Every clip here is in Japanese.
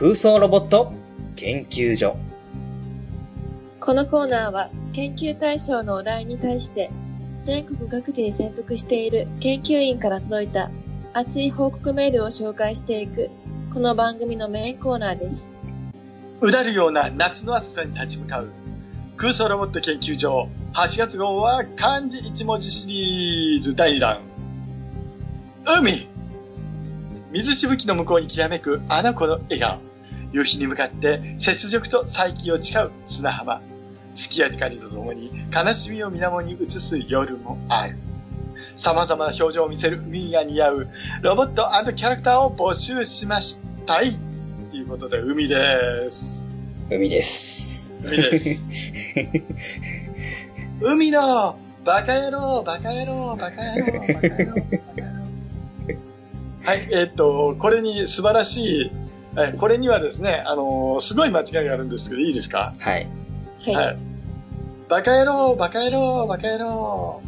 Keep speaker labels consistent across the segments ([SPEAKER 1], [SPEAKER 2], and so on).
[SPEAKER 1] 空想ロボット研究所。
[SPEAKER 2] このコーナーは研究対象のお題に対して全国各地に潜伏している研究員から届いた熱い報告メールを紹介していくこの番組のメインコーナーです。
[SPEAKER 3] うだるような夏の暑さに立ち向かう空想ロボット研究所8月号は漢字一文字シリーズ第2弾海水しぶきの向こうにきらめくあの子の笑顔夕日に向かって雪辱と再起を誓う砂浜月や光とともに悲しみを水面に映す夜もある様々な表情を見せる海が似合うロボットキャラクターを募集しましたいということで海です
[SPEAKER 1] 海です。
[SPEAKER 3] 海です。海のバカ野郎、バカ野郎、バカ野郎、バカ野郎。はい、えっと、これに素晴らしい、えこれにはですね、あのーすごい間違いがあるんですけど、いいですか？
[SPEAKER 1] はい。
[SPEAKER 2] はい。
[SPEAKER 3] い。バカ野郎、バカ野郎、バカ野郎。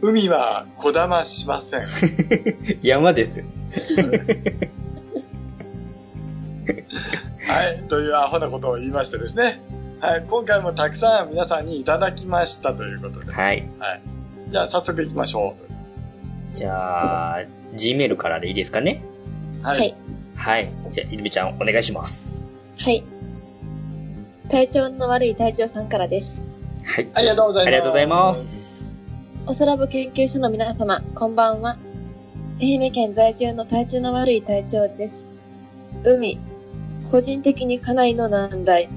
[SPEAKER 3] 海はこだましません。
[SPEAKER 1] 山ですよ。
[SPEAKER 3] はい、というアホなことを言いましてですね。はい、今回もたくさん皆さんにいただきましたということで。
[SPEAKER 1] はい。
[SPEAKER 3] じゃあ早速行きましょ
[SPEAKER 1] じゃあ、Gmail からでいいですかね？
[SPEAKER 3] う。は。
[SPEAKER 2] はいい。
[SPEAKER 1] はい。じゃあ、いるみちゃんお願いします。
[SPEAKER 2] はい。体調の悪い隊長さんからです。
[SPEAKER 1] はい。
[SPEAKER 3] ありがとうございます。
[SPEAKER 1] ありがとうございま。す。
[SPEAKER 2] おそらぶ研究所の皆様、こんばんは。愛媛県在住の体調の悪い隊長です。海、個人的にかなりの難題。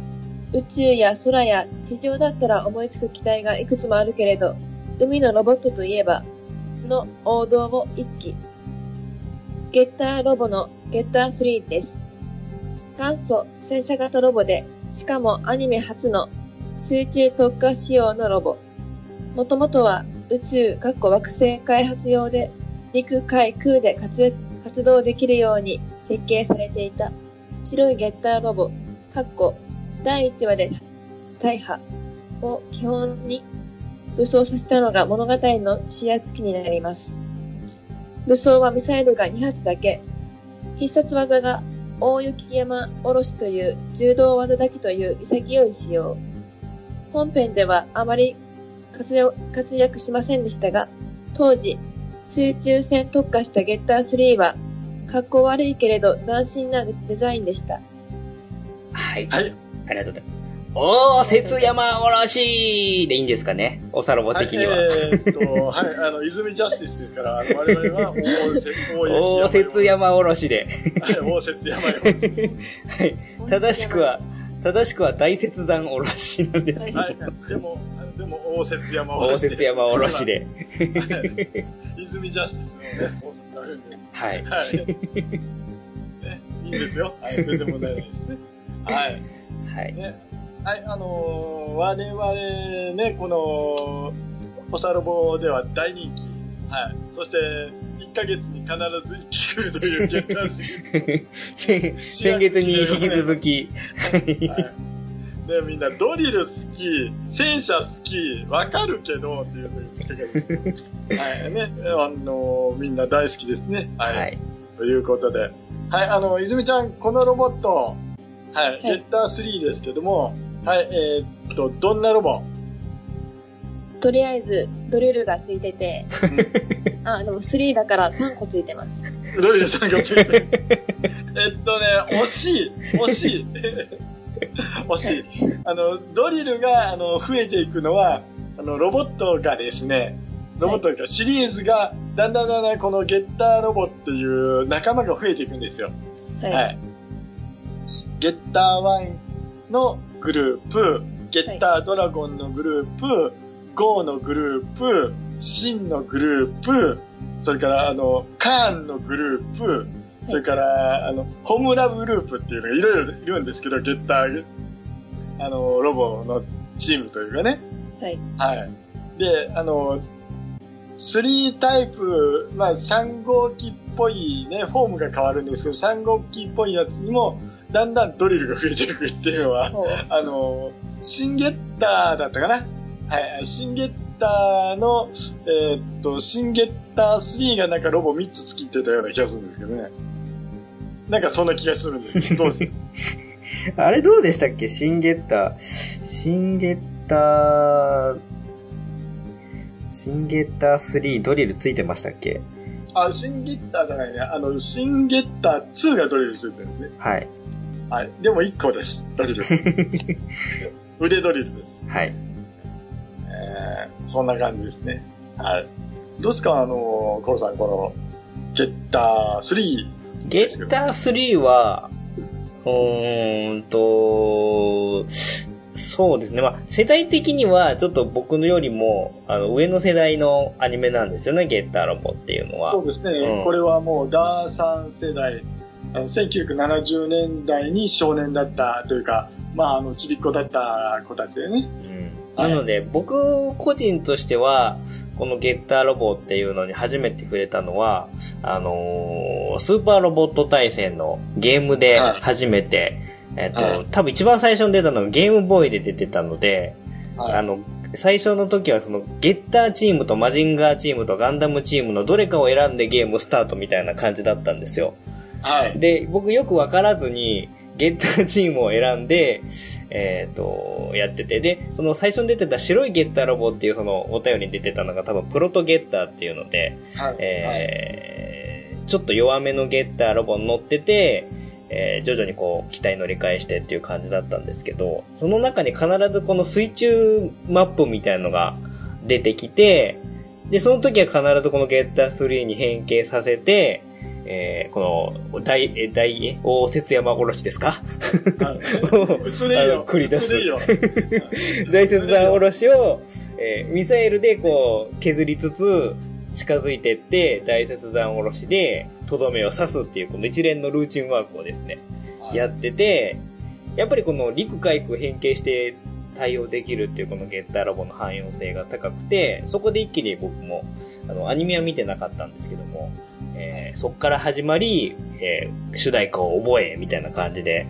[SPEAKER 2] 宇宙や空や地上だったら思いつく機体がいくつもあるけれど、海のロボットといえば、の王道を一機。ゲッターロボのゲッター3です。元祖戦車型ロボで、しかもアニメ初の水中特化仕様のロボ。もともとは宇宙、かっこ惑星開発用で、陸、海、空で活活動できるように設計されていた白いゲッターロボ、かっこ第1話で大破を基本に武装させたのが物語の主役機になります。武装はミサイルが2発だけ。必殺技が大雪山おろしという柔道技だけという潔い仕様。本編ではあまり活躍活躍しませんでしたが、当時、水中戦特化したゲッター3は、格好悪いけれど斬新なデザインでした。
[SPEAKER 1] はい。
[SPEAKER 3] はい。
[SPEAKER 1] ありがとうございます。おー、節山おろしでいいんですかね？おさろぼ的には。
[SPEAKER 3] い、えーっと、はい、あの、泉ジャスティスですから、あの我々は、大雪
[SPEAKER 1] おー、節山おろしで。
[SPEAKER 3] はい、大雪山よ。
[SPEAKER 1] はい。正しくは、正しくは大雪山おろしなんですけど。
[SPEAKER 3] はい、でも、でも、大雪山お
[SPEAKER 1] 大
[SPEAKER 3] ろしで。
[SPEAKER 1] 雪山おろしで。
[SPEAKER 3] はい。泉ジャスティスのね、大雪があるんで。
[SPEAKER 1] はい。
[SPEAKER 3] はい。ね、いいんですよ。はい、全然問題ないですね。はい。
[SPEAKER 1] はい。
[SPEAKER 3] ね。はい、あのー我々ね、この、おさろぼでは大人気。はい。そして、1ヶ月に必ず1期来るという月間シリーズ。
[SPEAKER 1] 先 先月に引き続き、
[SPEAKER 3] はい。ね、みんなドリル好き、戦車好き、わかるけど、っていうのを言ってくれる。はい、ね、あのーみんな大好きですね。はい。
[SPEAKER 1] はい。
[SPEAKER 3] ということで。はい、あの、泉ちゃん、このロボット、はい、
[SPEAKER 2] はい
[SPEAKER 3] ゲッター3ですけども、はい、えーっと、どんなロボ？
[SPEAKER 2] とりあえず、ドリルがついてて、あ、でも3だから3個ついてます。
[SPEAKER 3] ドリルさんがついてる。えっとね、惜しい惜しい 惜しい。あの、ドリルが、あの、増えていくのは、あの、ロボットがですね、ロボットが、シリーズが、だんだんだんだんこのゲッターロボっていう仲間が増えていくんですよ。
[SPEAKER 2] はい。
[SPEAKER 3] はい。ゲッター1のグループ、ゲッタードラゴンのグループ、ゴーのグループ、シンのグループ、それからあの、カーンのグループ、それから、あの、ホムラブグループっていうのがいろいろいるんですけど、ゲッター、あの、ロボのチームというかね。
[SPEAKER 2] はい。
[SPEAKER 3] はい。で、あの、3タイプ、まあ3号機っぽいね、フォームが変わるんですけど、3号機っぽいやつにも、だんだんドリルが増えていくっていうのは、あの、シンゲッターだったかなはい、シンゲッターの、えーっと、シンゲッター3がなんかロボ3つつきってたような気がするんですけどね。なんかそんな気がするんです。どうです？
[SPEAKER 1] あれどうでしたっけ？シンゲッター。シンゲッター、シンゲッター3ドリルついてましたっけ？
[SPEAKER 3] あ、シンゲッターじゃないね。あの、シンゲッター2がドリルついてるんですね。
[SPEAKER 1] はい。
[SPEAKER 3] はい。でも1個です。ドリル。腕ドリルです。
[SPEAKER 1] はい。
[SPEAKER 3] えー、そんな感じですね。はい。どうですか？あの、コロさん、この、ゲッター3。
[SPEAKER 1] ゲッター3は、うーんと、そうですね。まあ、世代的には、ちょっと僕のよりも、あの、上の世代のアニメなんですよね、ゲッターロボっていうのは。
[SPEAKER 3] そうですね。
[SPEAKER 1] うん
[SPEAKER 3] これはもう、ダーさん世代、1970年代に少年だったというか、まあ、あの、ちびっ子だった子たちでね。
[SPEAKER 1] うん。なので、僕個人としては、このゲッターロボっていうのに初めて触れたのは、あのースーパーロボット対戦のゲームで
[SPEAKER 3] はい
[SPEAKER 1] 初めて、えっと、
[SPEAKER 3] はい
[SPEAKER 1] 多分一番最初に出たのがゲームボーイで出てたので、
[SPEAKER 3] はい。
[SPEAKER 1] あの、最初の時はその、ゲッターチームとマジンガーチームとガンダムチームのどれかを選んでゲームスタートみたいな感じだったんですよ。
[SPEAKER 3] はい。
[SPEAKER 1] で、僕よくわからずに、ゲッターチームを選んで、えっ、と、やってて、で、その最初に出てた白いゲッターロボっていうそのお便りに出てたのが多分プロトゲッターっていうので、
[SPEAKER 3] はい。
[SPEAKER 1] えーちょっと弱めのゲッターロボに乗ってて、えー徐々にこう、機体乗り換えしてっていう感じだったんですけど、その中に必ずこの水中マップみたいなのが出てきて、で、その時は必ずこのゲッター3に変形させて、えーこの、大、え、大、え大節山おろしですか？
[SPEAKER 3] はい。映れ
[SPEAKER 1] あ
[SPEAKER 3] よ。
[SPEAKER 1] の繰り出す。大雪山おろしを、えーミサイルでこう、削りつつ、近づいてって、大雪山おろしで、とどめを刺すっていう、この一連のルーチンワークをですね、やってて、やっぱりこの陸海空変形して対応できるっていうこのゲッターロボの汎用性が高くて、そこで一気に僕も、あの、アニメは見てなかったんですけども、えーそっから始まり、えー主題歌を覚え、みたいな感じで、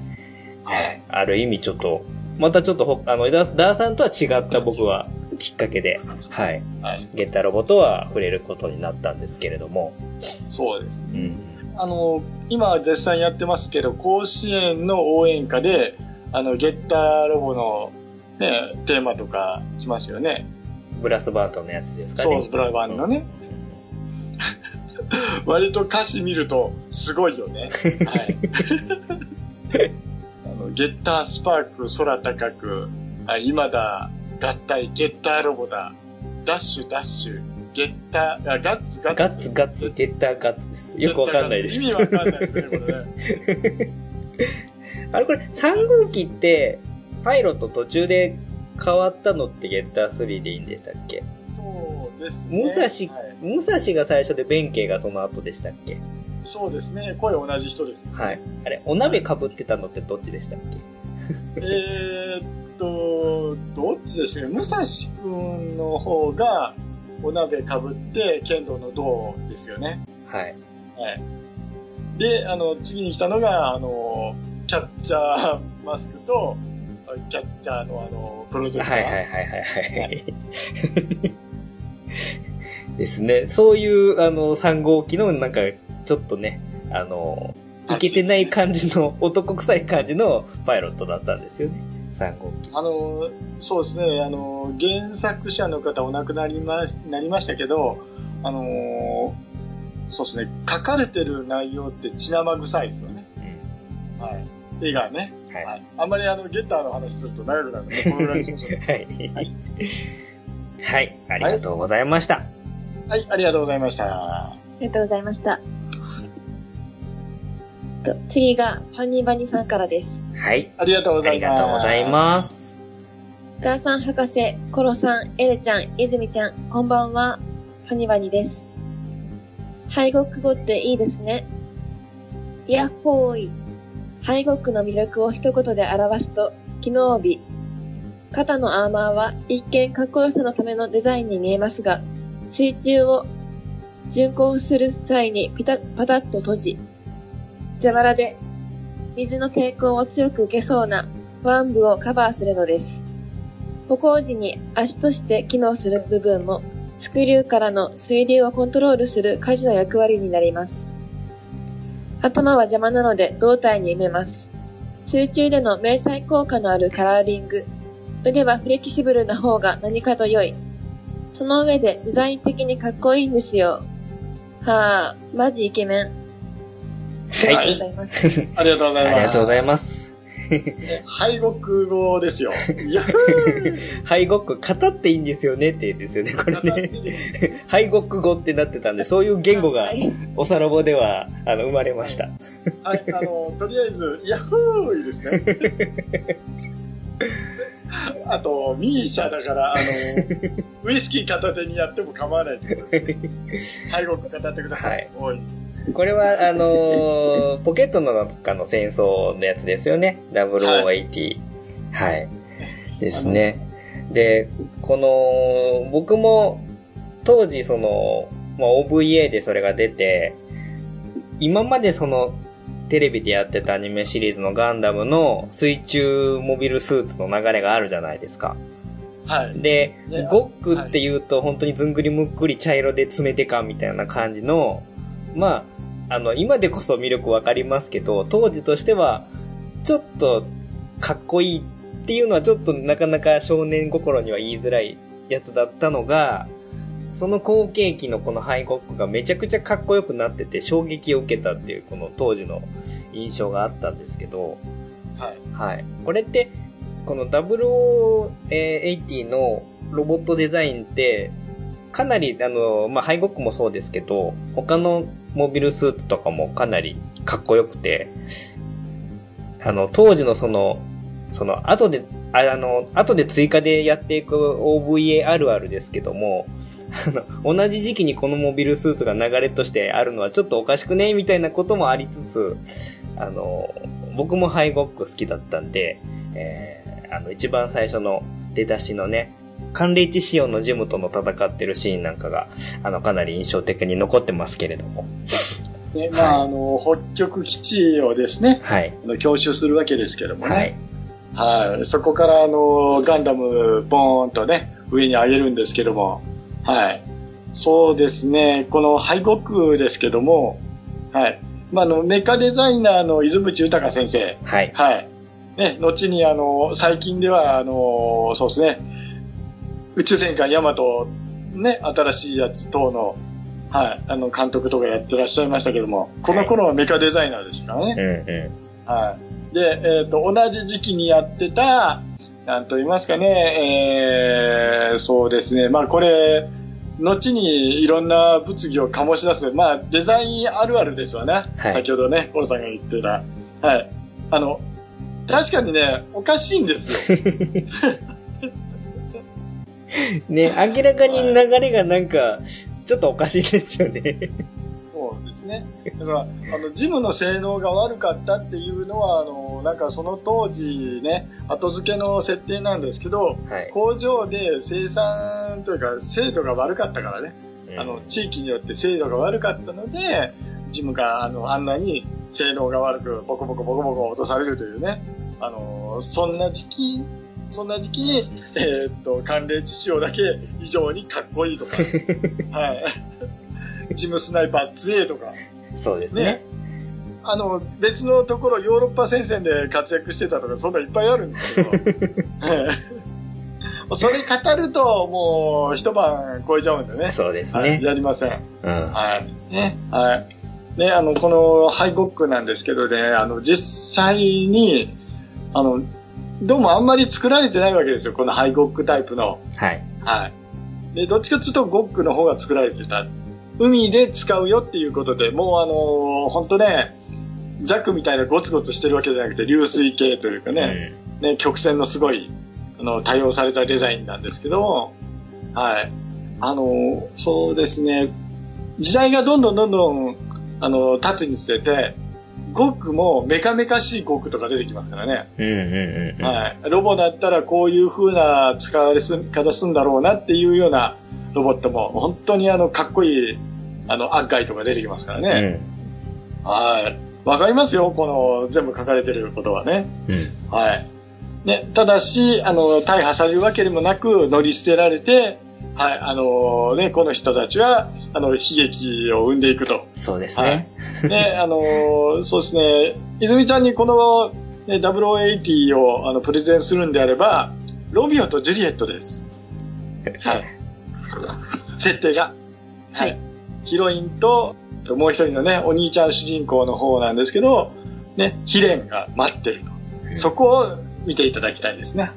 [SPEAKER 3] はい。
[SPEAKER 1] ある意味ちょっと、またちょっとほ、あの、ダーさんとは違った僕はきっかけで、はい。
[SPEAKER 3] はい。
[SPEAKER 1] ゲッターロボとは触れることになったんですけれども、
[SPEAKER 3] そうです。
[SPEAKER 1] うん。
[SPEAKER 3] あの、今絶賛やってますけど、甲子園の応援歌で、あの、ゲッターロボのね、テーマとかしますよね。
[SPEAKER 1] ブラスバートのやつですかね。
[SPEAKER 3] そう、ブラバンのね。割と歌詞見ると、すごいよね。はい。あの、ゲッタースパーク空高く、あ今だ、合体、ゲッターロボだ、ダッシュダッシュ、ゲッター、あガッツガッツ。
[SPEAKER 1] ガッツガッツ、ゲッターガッツです。よくわかんないです。
[SPEAKER 3] 意味わかんないですね、これね。
[SPEAKER 1] あれこれ、3号機って、パイロット途中で変わったのってゲッター3でいいんでしたっけ？
[SPEAKER 3] そうですね。
[SPEAKER 1] 武蔵、
[SPEAKER 3] はい
[SPEAKER 1] 武蔵が最初で弁慶がその後でしたっけ？
[SPEAKER 3] そうですね。声同じ人です。
[SPEAKER 1] はい。あれ、お鍋被ってたのってどっちでしたっけ？
[SPEAKER 3] えーっと、どっちですね？武蔵くんの方が、お鍋かぶって、剣道の銅ですよね。
[SPEAKER 1] はい。
[SPEAKER 3] はい。で、あの、次に来たのが、あの、キャッチャーマスクと、キャッチャーのあの、プロジェクター。
[SPEAKER 1] はいはいはいはいはい。ですね。そういう、あの、3号機の、なんか、ちょっとね、あの、いけてない感じの、男臭い感じのパイロットだったんですよね。3号機。
[SPEAKER 3] あの、そうですね、あの、原作者の方お亡くなりま、なりましたけど、あの、そうですね、書かれてる内容って血生臭いですよね。
[SPEAKER 1] うん。
[SPEAKER 3] はい。映画ね。
[SPEAKER 1] はい。
[SPEAKER 3] はい。あんまりあの、ゲッターの話すると長くなるので、このぐらいにしましょう。
[SPEAKER 1] はい。
[SPEAKER 3] はい。
[SPEAKER 1] はい。ありがとうございました。
[SPEAKER 3] はい、ありがとうございました。
[SPEAKER 2] ありがとうございました。と次が、ファニーバニさんからです。
[SPEAKER 1] はい。
[SPEAKER 3] ありがとうご
[SPEAKER 1] あり
[SPEAKER 3] ざいます。
[SPEAKER 1] がとうございます。
[SPEAKER 2] ダーさん博士、コロさん、エルちゃん、イズミちゃん、こんばんは。ファニバニです。敗北語っていいですね。やっほーい。敗北の魅力を一言で表すと、機能美。肩のアーマーは一見かっこよさのためのデザインに見えますが、水中を巡航する際にピタパタッと閉じ、蛇腹で水の抵抗を強く受けそうな腕部をカバーするのです。歩行時に足として機能する部分も、スクリューからの水流をコントロールする舵の役割になります。頭は邪魔なので胴体に埋めます。水中での迷彩効果のあるカラーリング。腕はフレキシブルな方が何かと良い。その上でデザイン的にかっこいいんですよ。はあ、マジイケメン。
[SPEAKER 1] はい。
[SPEAKER 2] ありがとうございます。
[SPEAKER 3] ありがとうございます。敗北 語ですよ。
[SPEAKER 1] 敗北語っていいんですよねって言うんですよね、これね。敗北語ってなってたんで、そういう言語が
[SPEAKER 2] はい
[SPEAKER 1] おさらぼでは、あの、生まれました。
[SPEAKER 3] はい、あの、とりあえず、ヤッホーいいですね。あと、ミーシャだから、あの、ウイスキー片手にやっても構わないってことですね。敗北語ってください。
[SPEAKER 1] はいこれは、あのーポケットの中の戦争のやつですよね。0080。はい。ですね。で、この、僕も、当時その、まあ、OVA でそれが出て、今までその、テレビでやってたアニメシリーズのガンダムの水中モビルスーツの流れがあるじゃないですか。
[SPEAKER 3] はい。
[SPEAKER 1] で
[SPEAKER 3] ね、
[SPEAKER 1] ゴックって言うと本当にずんぐりむっくり茶色で詰めてかみたいな感じの、まあ、あの、今でこそ魅力わかりますけど、当時としては、ちょっとかっこいいっていうのはちょっとなかなか少年心には言いづらいやつだったのが、その後継機のこのハイゴックがめちゃくちゃかっこよくなってて衝撃を受けたっていうこの当時の印象があったんですけど、
[SPEAKER 3] はい。
[SPEAKER 1] はい。これって、この0080のロボットデザインって、かなり、あの、まあ、ハイゴックもそうですけど、他のモビルスーツとかもかなりかっこよくて、あの、当時のその、その、後で、ああの、後で追加でやっていく OVA あるあるですけども、同じ時期にこのモビルスーツが流れとしてあるのはちょっとおかしくねみたいなこともありつつ、あの、僕もハイゴック好きだったんで、えー、あの、一番最初の出だしのね、寒冷地仕様のジムとの戦ってるシーンなんかが、あの、かなり印象的に残ってますけれども。
[SPEAKER 3] ね、まあ、あの、北極基地をですね、
[SPEAKER 1] はい。
[SPEAKER 3] あの強襲するわけですけども
[SPEAKER 1] はい
[SPEAKER 3] ね。。はい。そこから、あの、ガンダム、ボーンとね、上に上げるんですけども、はい。そうですね、このハイゴックですけども、はい。まあ、あの、メカデザイナーの泉淵豊先生、
[SPEAKER 1] はい。
[SPEAKER 3] はい。ね、後にあの、最近では、あの、そうですね、宇宙戦艦ヤマト、ね、新しいやつ等の、はい、あの、監督とかやってらっしゃいましたけども、この頃はメカデザイナーですからね。
[SPEAKER 1] うんう
[SPEAKER 3] はい。で、えっ、と、同じ時期にやってた、なんと言いますかね、えー、そうですね、まあこれ、後にいろんな物議を醸し出す、まあデザインあるあるですわね。
[SPEAKER 1] はい
[SPEAKER 3] 先ほどね、コロさんが言ってた。はい。あの、確かにね、おかしいんですよ。
[SPEAKER 1] ん。ね、明らかに流れがなんか、ちょっとおかしいですよね。
[SPEAKER 3] ね。だから、あの、ジムの性能が悪かったっていうのは、あの、なんかその当時ね、後付けの設定なんですけど、
[SPEAKER 1] はい。
[SPEAKER 3] 工場で生産というか精度が悪かったからね、あの、地域によって精度が悪かったので、ジムがあの、あんなに性能が悪くボコボコボコボコ落とされるというね、あの、そんな時期、そんな時期に、えーっと、寒冷地仕様だけ異常にかっこいいとか、はい。ジムスナイパー強えとか、
[SPEAKER 1] そうですね
[SPEAKER 3] ね。あの、別のところ、ヨーロッパ戦線で活躍してたとか、そんないっぱいあるんですけど、はいそれ語ると、もう、一晩超えちゃうんでね。
[SPEAKER 1] そうです
[SPEAKER 3] はい
[SPEAKER 1] ね。
[SPEAKER 3] やりません。
[SPEAKER 1] うん。
[SPEAKER 3] はい。ね。はい。ね、あの、このハイゴックなんですけどね、あの、実際に、あの、どうもあんまり作られてないわけですよ、このハイゴックタイプの。
[SPEAKER 1] はい。
[SPEAKER 3] はい。で、どっちかというと、ゴックの方が作られてた。海で使うよっていうことで、もうあの本当ね、ザックみたいなゴツゴツしてるわけじゃなくて、流水系というかね、ね、曲線のすごい、あの、多用されたデザインなんですけど、はい。あの、そうですね、時代がどんどんどんどん、あの、経つにつれて、ゴックもメカメカしいゴックとか出てきますからね。
[SPEAKER 1] うん。うんうんうん。
[SPEAKER 3] はい。ロボだったらこういう風な使われ方すんだろうなっていうようなロボットも、本当にあの、かっこいい、あの、アッガイとか出てきますからね。はい。わかりますよ、この、全部書かれてることはね。はい。ね、ただし、あの、大破されるわけでもなく、乗り捨てられて、はい、あのね、この人たちは、あの、悲劇を生んでいくと。
[SPEAKER 1] そうですね。
[SPEAKER 3] ね、あのそうですね、泉ちゃんにこの、ね、0080をあのプレゼンするんであれば、ロミオとジュリエットです。はい。設定が。
[SPEAKER 2] はい。
[SPEAKER 3] ヒロインと、もう一人のね、お兄ちゃん主人公の方なんですけど、ね、悲恋が待ってると。そこを見ていただきたいですね。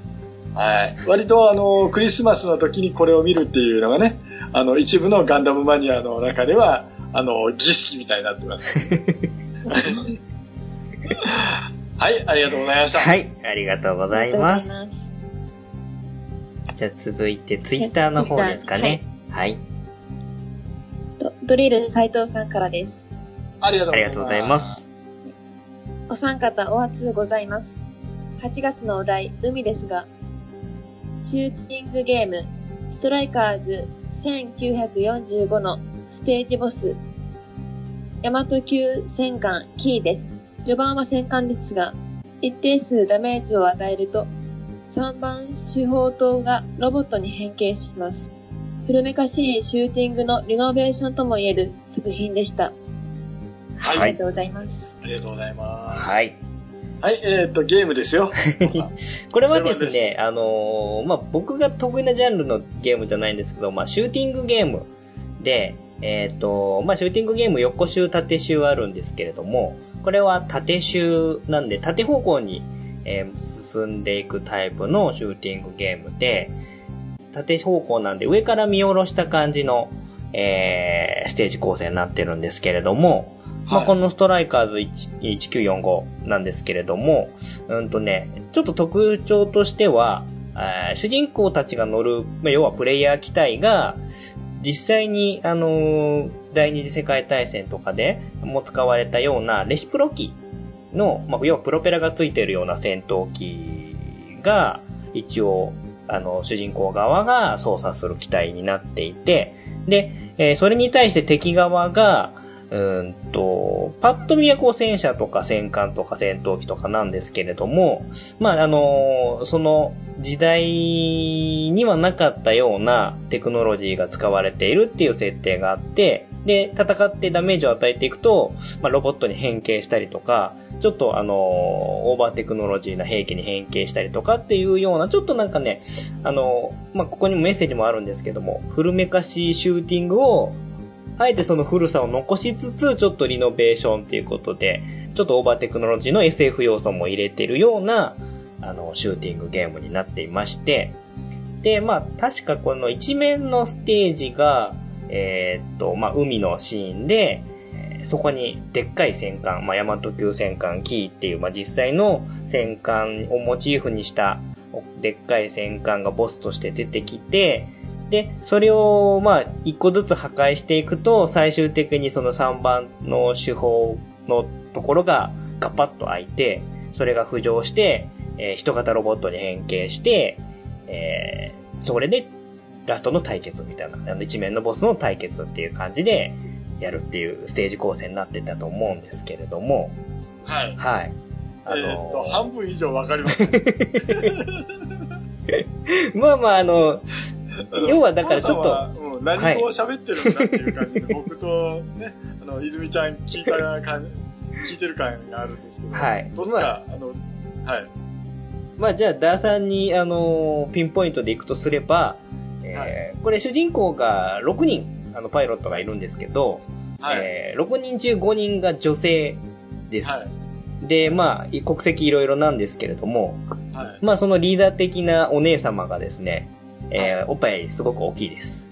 [SPEAKER 3] はい。割とあの、クリスマスの時にこれを見るっていうのがね、あの、一部のガンダムマニアの中では、あの、儀式みたいになってます。はい、ありがとうございました。
[SPEAKER 1] はい、ありがとうございます。じゃあ続いて、ツイッターの方ですかね。はい。
[SPEAKER 2] とドリル斉藤さんからです。
[SPEAKER 3] ありがとうございます。
[SPEAKER 1] ありがとうございます。
[SPEAKER 2] お三方お初ございます。8月のお題、海ですが、シューティングゲーム、ストライカーズ1945のステージボス、大和級戦艦キーです。序盤は戦艦ですが、一定数ダメージを与えると、3番手法塔がロボットに変形します。古めかしいシューティングのリノベーションとも言える作品でした。
[SPEAKER 3] はい
[SPEAKER 1] はい。
[SPEAKER 2] ありがとうございます。
[SPEAKER 3] ありがとうございます。
[SPEAKER 1] はい。
[SPEAKER 3] はい、えーっと、ゲームですよ。
[SPEAKER 1] これはです
[SPEAKER 3] で
[SPEAKER 1] ね、あのーまあ、僕が得意なジャンルのゲームじゃないんですけど、まあ、シューティングゲームで、えっ、と、まあ、シューティングゲーム横集縦集あるんですけれども、これは縦集なんで、縦方向に、えー進んでいくタイプのシューティングゲームで、縦方向なんで上から見下ろした感じの、えーステージ構成になってるんですけれども、まあ、
[SPEAKER 3] はい。
[SPEAKER 1] このストライカーズ1 1945なんですけれども、うんとね、ちょっと特徴としては、あー主人公たちが乗る、まあ要はプレイヤー機体が、実際に、あのー第二次世界大戦とかでも使われたようなレシプロ機の、まあ、要はプロペラがついてるような戦闘機が、一応、あの、主人公側が操作する機体になっていて、で、えーそれに対して敵側が、うんと、パッと見はこう戦車とか戦艦とか戦闘機とかなんですけれども、まあ、あのーその時代にはなかったようなテクノロジーが使われているっていう設定があって、で、戦ってダメージを与えていくと、まあ、ロボットに変形したりとか、ちょっとあのオーバーテクノロジーな兵器に変形したりとかっていうような、ちょっとなんかね、あのまあ、ここにもメッセージもあるんですけども、古めかしいシューティングをあえてその古さを残しつつ、ちょっとリノベーションっていうことで、ちょっとオーバーテクノロジーの SF 要素も入れてるような、あの、シューティングゲームになっていまして、で、まあ、確かこの一面のステージが、えーっと、まあ、海のシーンで、そこにでっかい戦艦、まあ、大和級戦艦キーっていう、まあ、実際の戦艦をモチーフにした、でっかい戦艦がボスとして出てきて、で、それを、まあ、一個ずつ破壊していくと、最終的にその3番の手法のところがガパッと開いて、それが浮上して、えー人型ロボットに変形して、えーそれでラストの対決みたいな、あの一面のボスの対決っていう感じでやるっていうステージ構成になってたと思うんですけれども、
[SPEAKER 3] はい。
[SPEAKER 1] はい。あ
[SPEAKER 3] えーっと、
[SPEAKER 1] の
[SPEAKER 3] 半分以上わかります。
[SPEAKER 1] まあまああの、要はだからちょっと
[SPEAKER 3] 何語を喋ってるんだっていう感じで、僕とね、あの、泉ちゃん聞いた感、聞いてる感があるんですけど、
[SPEAKER 1] はい
[SPEAKER 3] どうですか、あの、はい。
[SPEAKER 1] まあじゃあ、ダーさんに、あのーピンポイントでいくとすれば、えー
[SPEAKER 3] はい
[SPEAKER 1] これ主人公が6人、あの、パイロットがいるんですけど、
[SPEAKER 3] はい。
[SPEAKER 1] えー6人中5人が女性です。
[SPEAKER 3] はい。
[SPEAKER 1] で、まあ、国籍いろいろなんですけれども、
[SPEAKER 3] はい。
[SPEAKER 1] まあ、そのリーダー的なお姉様がですね、えーおっぱいすごく大きいです。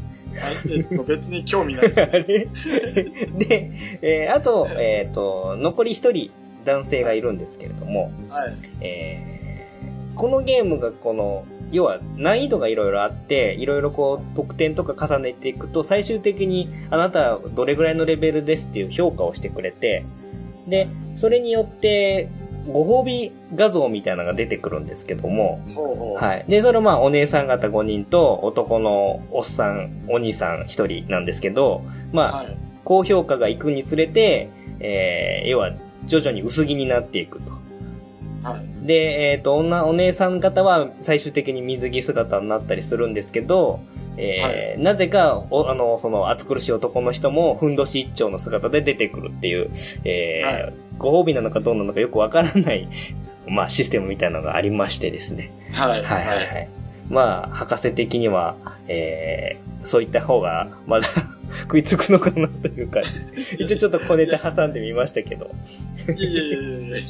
[SPEAKER 3] 別に興味ないです
[SPEAKER 1] あ
[SPEAKER 3] ね。
[SPEAKER 1] れ？で、えーあと、えっ、と、残り1人男性がいるんですけれども、
[SPEAKER 3] はい。
[SPEAKER 1] えーこのゲームがこの、要は難易度がいろいろあって、いろいろこう得点とか重ねていくと、最終的にあなたはどれぐらいのレベルですっていう評価をしてくれて、で、それによって、ご褒美画像みたいなのが出てくるんですけども。はい。で、それまあお姉さん方5人と男のおっさん、お兄さん1人なんですけど、まあ、
[SPEAKER 3] はい。
[SPEAKER 1] 高評価がいくにつれて、えー、要は徐々に薄着になっていくと。
[SPEAKER 3] はい。
[SPEAKER 1] で、えっ、と、女、お姉さん方は最終的に水着姿になったりするんですけど、えーなぜか、おあの、その、暑苦しい男の人も、ふんどし一丁の姿で出てくるっていう、えー
[SPEAKER 3] は
[SPEAKER 1] ご褒美なのかどうなのかよくわからない、まあ、システムみたいなのがありましてですね。
[SPEAKER 3] はい。
[SPEAKER 1] はいはいはい。まあ、博士的には、えー、そういった方が、まだ食いつくのかなというか、一応ちょっと小ネタ挟んでみましたけど。
[SPEAKER 3] いやいやいやいやい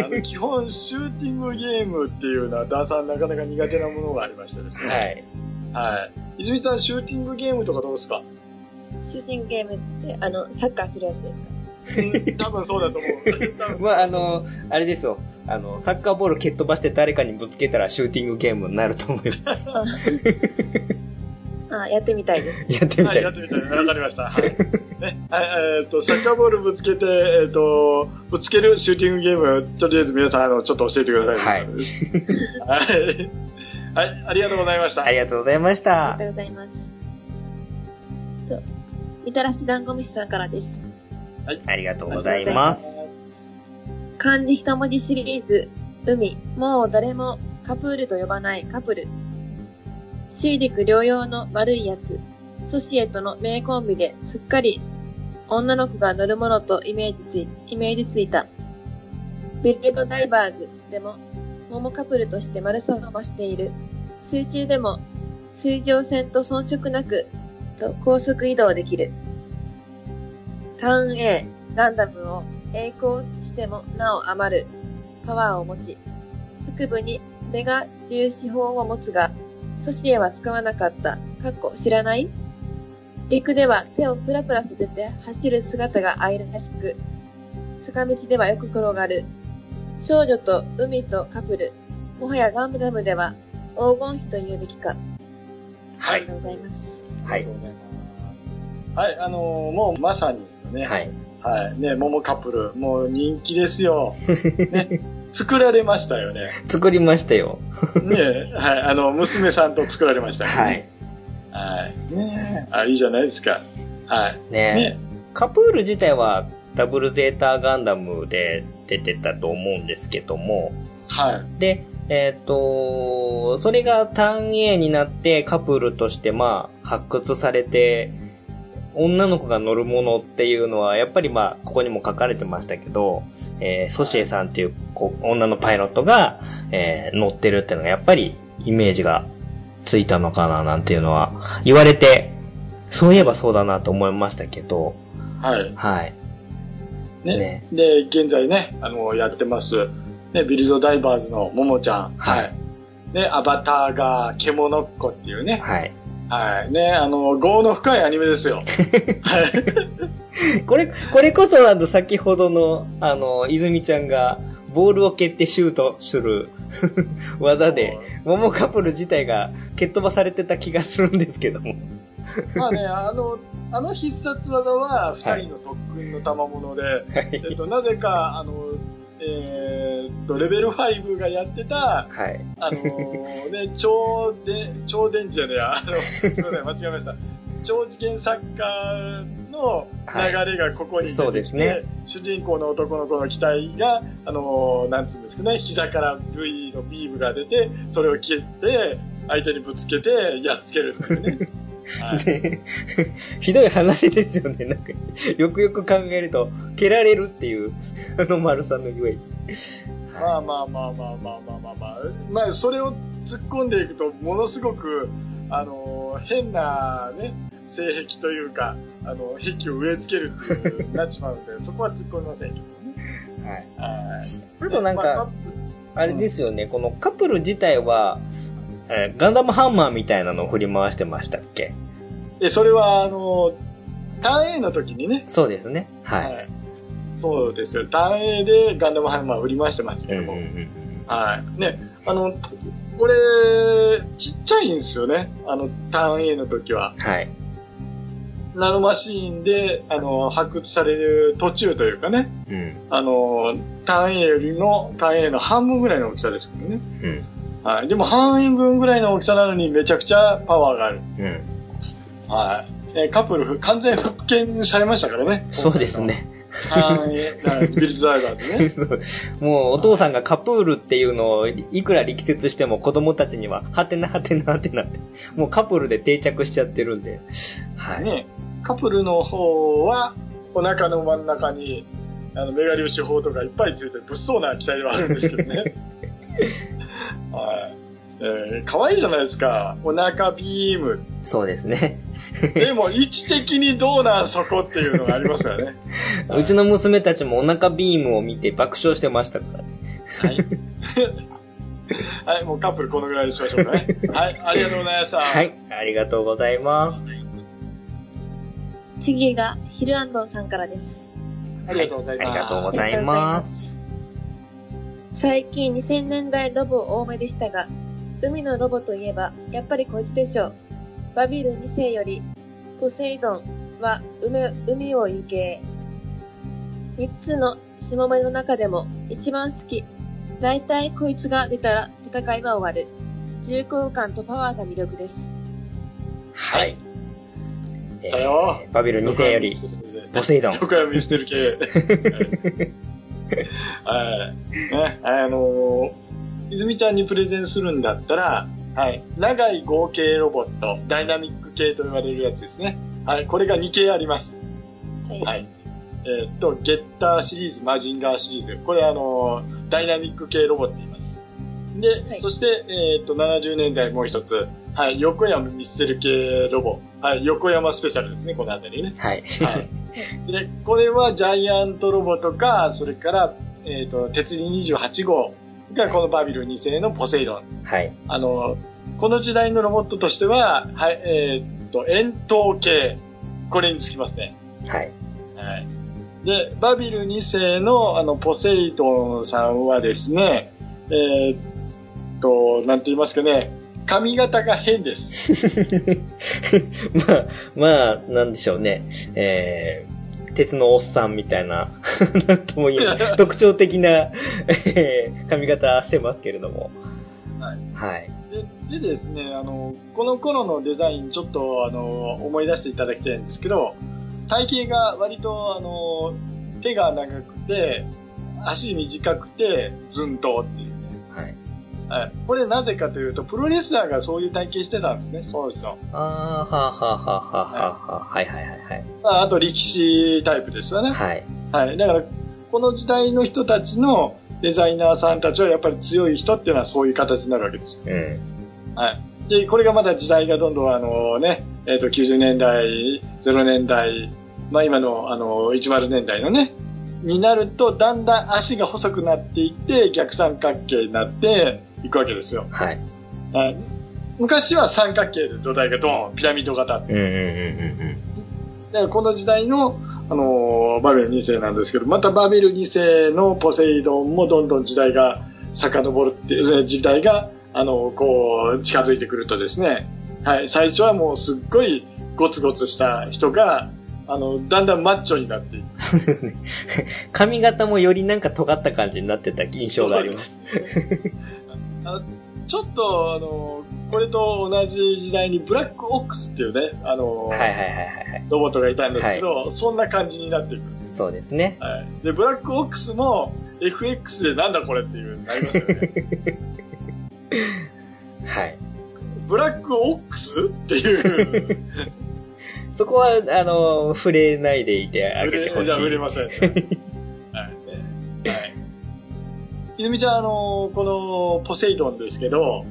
[SPEAKER 3] やあの基本、シューティングゲームっていうのは、ダンさんなかなか苦手なものがありましてですね。
[SPEAKER 1] はい。
[SPEAKER 3] はい。泉さん、シューティングゲームとかどうですか？
[SPEAKER 2] シューティングゲームって、あの、サッカーするやつですか？
[SPEAKER 3] うん多分そうだと思う。
[SPEAKER 1] まあ、あの、あれですよ。あの、サッカーボール蹴っ飛ばして誰かにぶつけたらシューティングゲームになると思います。
[SPEAKER 2] ああ、やってみたいです。
[SPEAKER 1] やってみ
[SPEAKER 3] はい、
[SPEAKER 1] たいです
[SPEAKER 3] やってみ。たい。わかりました。はい。ね、はい、えっ、と、サッカーボールぶつけて、えっ、と、ぶつけるシューティングゲーム、とりあえず皆さん、あの、ちょっと教えてください。
[SPEAKER 1] はい
[SPEAKER 3] はい。はい、ありがとうございました。
[SPEAKER 1] ありがとうございました
[SPEAKER 2] ありが。とうございます。と、みたらし団子虫さんからです。
[SPEAKER 1] ありがとうございます。
[SPEAKER 2] 漢字一文字シリーズ、海、もう誰もカプールと呼ばないカプル。水陸両用の丸いやつ、ソシエトの名コンビですっかり女の子が乗るものとイメージついイメージついた。ビルドダイバーズでも、モモカプルとして丸さを伸ばしている。水中でも、水上船と遜色なく、と高速移動できる。ターン A、ガンダムを栄光してもなお余るパワーを持ち、腹部にメガ粒子砲を持つが、ソシエは使わなかった。かっこ知らない？陸では手をプラプラさせて走る姿が愛らしく、坂道ではよく転がる。少女と海とカプル、もはやガンダムでは黄金比と言うべきか。
[SPEAKER 1] はい
[SPEAKER 2] ありがとうございます。
[SPEAKER 1] はい
[SPEAKER 3] ありがと。うございます。はい、あのーもうまさにですね。
[SPEAKER 1] はい。
[SPEAKER 3] はい。ね、モモカップル、もう人気ですよ。ね、作られましたよね。
[SPEAKER 1] 作りましたよ。
[SPEAKER 3] ね、はい。あの、娘さんと作られましたよね。
[SPEAKER 1] はい。
[SPEAKER 3] はい。ねあ、いいじゃないですか。はい。
[SPEAKER 1] ね
[SPEAKER 3] ね。
[SPEAKER 1] カプール自体はダブルゼータガンダムで出てたと思うんですけども、
[SPEAKER 3] はい。
[SPEAKER 1] で、えっ、と、それがターン A になってカプールとしてまあ発掘されて、女の子が乗るものっていうのは、やっぱりまあ、ここにも書かれてましたけど、えーソシエさんっていうこう女のパイロットが、えー乗ってるっていうのが、やっぱりイメージがついたのかななんていうのは言われて、そういえばそうだなと思いましたけど、
[SPEAKER 3] はい。
[SPEAKER 1] はい。
[SPEAKER 3] ね。
[SPEAKER 1] ね
[SPEAKER 3] で、現在ね、あの、やってます。ね、ビルドダイバーズのももちゃん。
[SPEAKER 1] はい
[SPEAKER 3] はい。ね、アバターが獣っ子っていうね。
[SPEAKER 1] はい。
[SPEAKER 3] はい。ね、あの、業の深いアニメですよ。はい。
[SPEAKER 1] これ、これこそあの、先ほどの、あの、泉ちゃんが、ボールを蹴ってシュートする 技で、モモカップル自体が蹴っ飛ばされてた気がするんですけども。
[SPEAKER 3] まあね、あの、あの必殺技は二人の特訓の賜物で、
[SPEAKER 1] はい
[SPEAKER 3] えっと、なぜか、あの、えーっと、レベル5がやってた、
[SPEAKER 1] はい。
[SPEAKER 3] あのね、超で、超電池じゃねえや、あの、すいません、間違えました。超次元サッカーの流れがここに出てきて、
[SPEAKER 1] そうですね
[SPEAKER 3] 主人公の男の子の機体が、あのなんつうんですかね、膝から V のビームが出て、それを切って、相手にぶつけて、やっつけるっていうね。はい
[SPEAKER 1] でひどい話ですよね。なんか、よくよく考えると、蹴られるっていう、あの丸さんのゆえに。
[SPEAKER 3] まあまあまあまあまあまあまあまあ。まあ、それを突っ込んでいくと、ものすごく、あの、変なね、性癖というか、あの、癖を植え付けるっていう、なっちまうんで、そこは突っ込みませんけどね。
[SPEAKER 1] はい。
[SPEAKER 3] はい。
[SPEAKER 1] あとなん
[SPEAKER 3] ま
[SPEAKER 1] か、あれですよね、このカップル自体は、えーガンダムハンマーみたいなのを振り回してましたっけ？
[SPEAKER 3] え、それは、あの、ターン A の時にね、
[SPEAKER 1] そうですね。はい。
[SPEAKER 3] い。そうですよ。ターン A でガンダムハンマー振り回してましたけども。
[SPEAKER 1] うんうんうん
[SPEAKER 3] はい。ね、あの、これ、ちっちゃいんですよね。あの、ターン A の時は。
[SPEAKER 1] はい。
[SPEAKER 3] ナノマシーンで、あの、発掘される途中というかね、
[SPEAKER 1] うん。
[SPEAKER 3] あの、ターン A よりの、ターン A の半分ぐらいの大きさですけどね。
[SPEAKER 1] うん。
[SPEAKER 3] はい。でも半分ぐらいの大きさなのにめちゃくちゃパワーがある。
[SPEAKER 1] うん。
[SPEAKER 3] はい。えーカップル完全復権されましたからね。
[SPEAKER 1] そうですね。
[SPEAKER 3] はい。ビルドダイバーズね。
[SPEAKER 1] もうお父さんがカプールっていうのをいくら力説しても子供たちには、はてなはてなはてなって、もうカプールで定着しちゃってるんで。はい。
[SPEAKER 3] ね。カプルの方は、お腹の真ん中に、あの、メガ粒子砲とかいっぱいついて物騒な機体ではあるんですけどね。はい。えー、可愛いじゃないですか。お腹ビーム。
[SPEAKER 1] そうですね。
[SPEAKER 3] でも、位置的にどうなんそこっていうのがありますよね。
[SPEAKER 1] うちの娘たちもお腹ビームを見て爆笑してましたからね。
[SPEAKER 3] はい。はい、もうカップルこのぐらいにしましょうかね。はい、ありがとうございました。
[SPEAKER 1] はい。ありがとうございます。
[SPEAKER 2] 次がヒルアンドンさんからです。
[SPEAKER 3] ありがとうございます。
[SPEAKER 1] ありがとうございます。
[SPEAKER 2] 最近2000年代ロボ多めでしたが、海のロボといえば、やっぱりこいつでしょう。バビル2世より、ポセイドンは海海を行け。3つのしもべの中でも一番好き。だいたいこいつが出たら戦いは終わる。重厚感とパワーが魅力です。
[SPEAKER 1] はい。え
[SPEAKER 3] だよ
[SPEAKER 1] バビル2世より、ポセイドン。
[SPEAKER 3] 横山見捨てる系。はい。ね、あのー、泉ちゃんにプレゼンするんだったら、はい。長い合計ロボット、ダイナミック系と言われるやつですね。はい。これが2系あります。はい。えーっと、ゲッターシリーズ、マジンガーシリーズ。これあのー、ダイナミック系ロボって言います。で、
[SPEAKER 2] はい
[SPEAKER 3] そして、えーっと、70年代もう一つ。はい。横山ミステル系ロボ。はい。横山スペシャルですね、このあたりね。
[SPEAKER 1] はい。
[SPEAKER 3] はい。で、これはジャイアントロボとか、それから、えっ、と、鉄人28号がこのバビル2世のポセイドン。
[SPEAKER 1] はい。
[SPEAKER 3] あの、この時代のロボットとしては、はい、えっ、と、円筒系。これにつきますね。
[SPEAKER 1] はい。
[SPEAKER 3] はい。で、バビル2世のあの、ポセイドンさんはですね、えっ、と、なんて言いますかね、髪型が変です。
[SPEAKER 1] まあ、まあ、なんでしょうね。えー、鉄のおっさんみたいな、なんとも言えない、特徴的な、えー髪型してますけれども。
[SPEAKER 3] はい。
[SPEAKER 1] はい。
[SPEAKER 3] ででですね、あの、この頃のデザインちょっとあの、思い出していただきたいんですけど、体型が割とあの、手が長くて、足短くて、ずんとっていうね。
[SPEAKER 1] はい。
[SPEAKER 3] はい。これなぜかというと、プロレスラーがそういう体型してたんですね、そうですよ。
[SPEAKER 1] あー、はあ、はあ、はあ、はあ、はあ、はい、はい、はい、はい。
[SPEAKER 3] ああと力士タイプですよね。
[SPEAKER 1] はい。
[SPEAKER 3] はい。だから、この時代の人たちのデザイナーさんたちはやっぱり強い人っていうのはそういう形になるわけです。
[SPEAKER 1] うん。
[SPEAKER 3] はい。で、これがまだ時代がどんどんあのね、えっ、と、90年代、0年代、まあ今のあの、10年代のね、になると、だんだん足が細くなっていって、逆三角形になっていくわけですよ。
[SPEAKER 1] はい。
[SPEAKER 3] はい。昔は三角形で土台がドーン、ピラミッド型。だか
[SPEAKER 1] うん、うん、うん、
[SPEAKER 3] らこの時代の、あのーバビル2世なんですけど、またバビル2世のポセイドンもどんどん時代が遡るっていう、時代が、あの、こう、近づいてくるとですね、はい、最初はもうすっごいゴツゴツした人が、あの、だんだんマッチョになっていく。
[SPEAKER 1] そうですね。髪型もよりなんか尖った感じになってた印象があります。
[SPEAKER 3] あちょっと、あの、これと同じ時代にブラックオックスっていうね、あの、
[SPEAKER 1] はい、はい、はい、はい。
[SPEAKER 3] ロボットがいたんですけど、そんな感じになっていくんです。
[SPEAKER 1] そうですね。
[SPEAKER 3] はい。で、ブラックオックスも FX でなんだこれっていうなりますよね。
[SPEAKER 1] はい。
[SPEAKER 3] ブラックオックスっていう。
[SPEAKER 1] そこは、あの、触れないでいてあげてほしい。
[SPEAKER 3] じゃあ、売れません。はい。はい。ゆみちゃん、あの、このポセイドンですけど、
[SPEAKER 2] は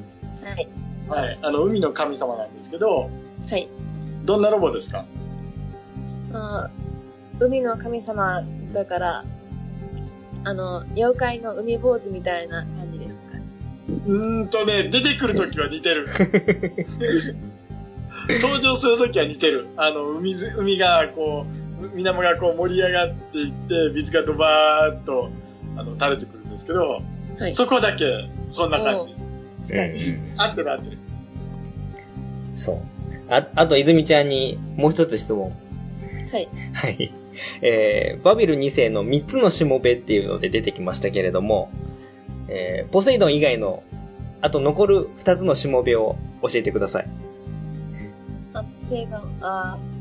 [SPEAKER 2] い。
[SPEAKER 3] はい。あの、海の神様なんですけど、
[SPEAKER 2] はい。
[SPEAKER 3] どんなロボですか？
[SPEAKER 2] まあ、海の神様だから、あの、妖怪の海坊主みたいな感じですか？
[SPEAKER 3] うーんとね、出てくるときは似てる。登場するときは似てる。あの、海ず、海がこう、水面がこう盛り上がっていって、水がドバーっと、あの、垂れてくるんですけど、
[SPEAKER 2] はい。
[SPEAKER 3] そこだけ、そんな感じ。
[SPEAKER 2] 確かに。
[SPEAKER 1] うん
[SPEAKER 3] 合ってる合ってる。
[SPEAKER 1] そう。あ、あと、泉ちゃんにもう一つ質問。
[SPEAKER 2] はい。
[SPEAKER 1] はい。えー、バビル2世の3つのしもべっていうので出てきましたけれども、えー、ポセイドン以外の、あと残る2つのしもべを教えてください。
[SPEAKER 2] あ、ポセイドン、あー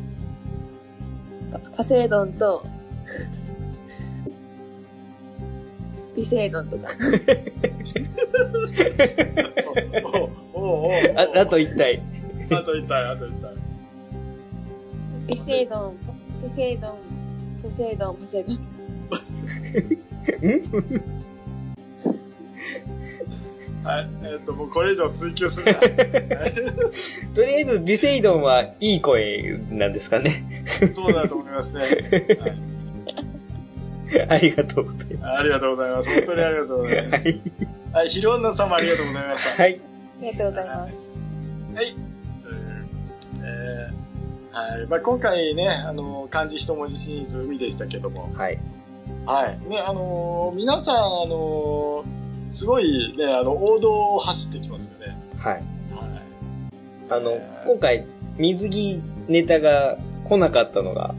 [SPEAKER 2] パパセイドンと、美声丼とか。
[SPEAKER 3] おおおおお
[SPEAKER 1] あ、あと一体。
[SPEAKER 3] あと一体、あと一体。
[SPEAKER 2] 美声丼、ポセイドン、ポセイドン、ポセイドン。
[SPEAKER 3] はい。えっ、と、もうこれ以上追求するな。
[SPEAKER 1] とりあえず、ビセイドンはいい声なんですかね。
[SPEAKER 3] そうだと思いますね。はい、
[SPEAKER 1] ありがとうございま
[SPEAKER 3] ありがとうございます。本当にありがとうございます。
[SPEAKER 1] す。はい。
[SPEAKER 3] はい、ひろんな様ありがとうございました。
[SPEAKER 1] はい。
[SPEAKER 2] ありがとうございます。
[SPEAKER 3] はい。えーはい。まあ、今回ね、あの、漢字一文字シリーズ海でしたけども、
[SPEAKER 1] はい。
[SPEAKER 3] はい。ね、あのー皆さん、あのーすごいね、あの、王道を走ってきますよね。
[SPEAKER 1] はい。
[SPEAKER 3] はい。
[SPEAKER 1] あの、今回、水着ネタが来なかったのが、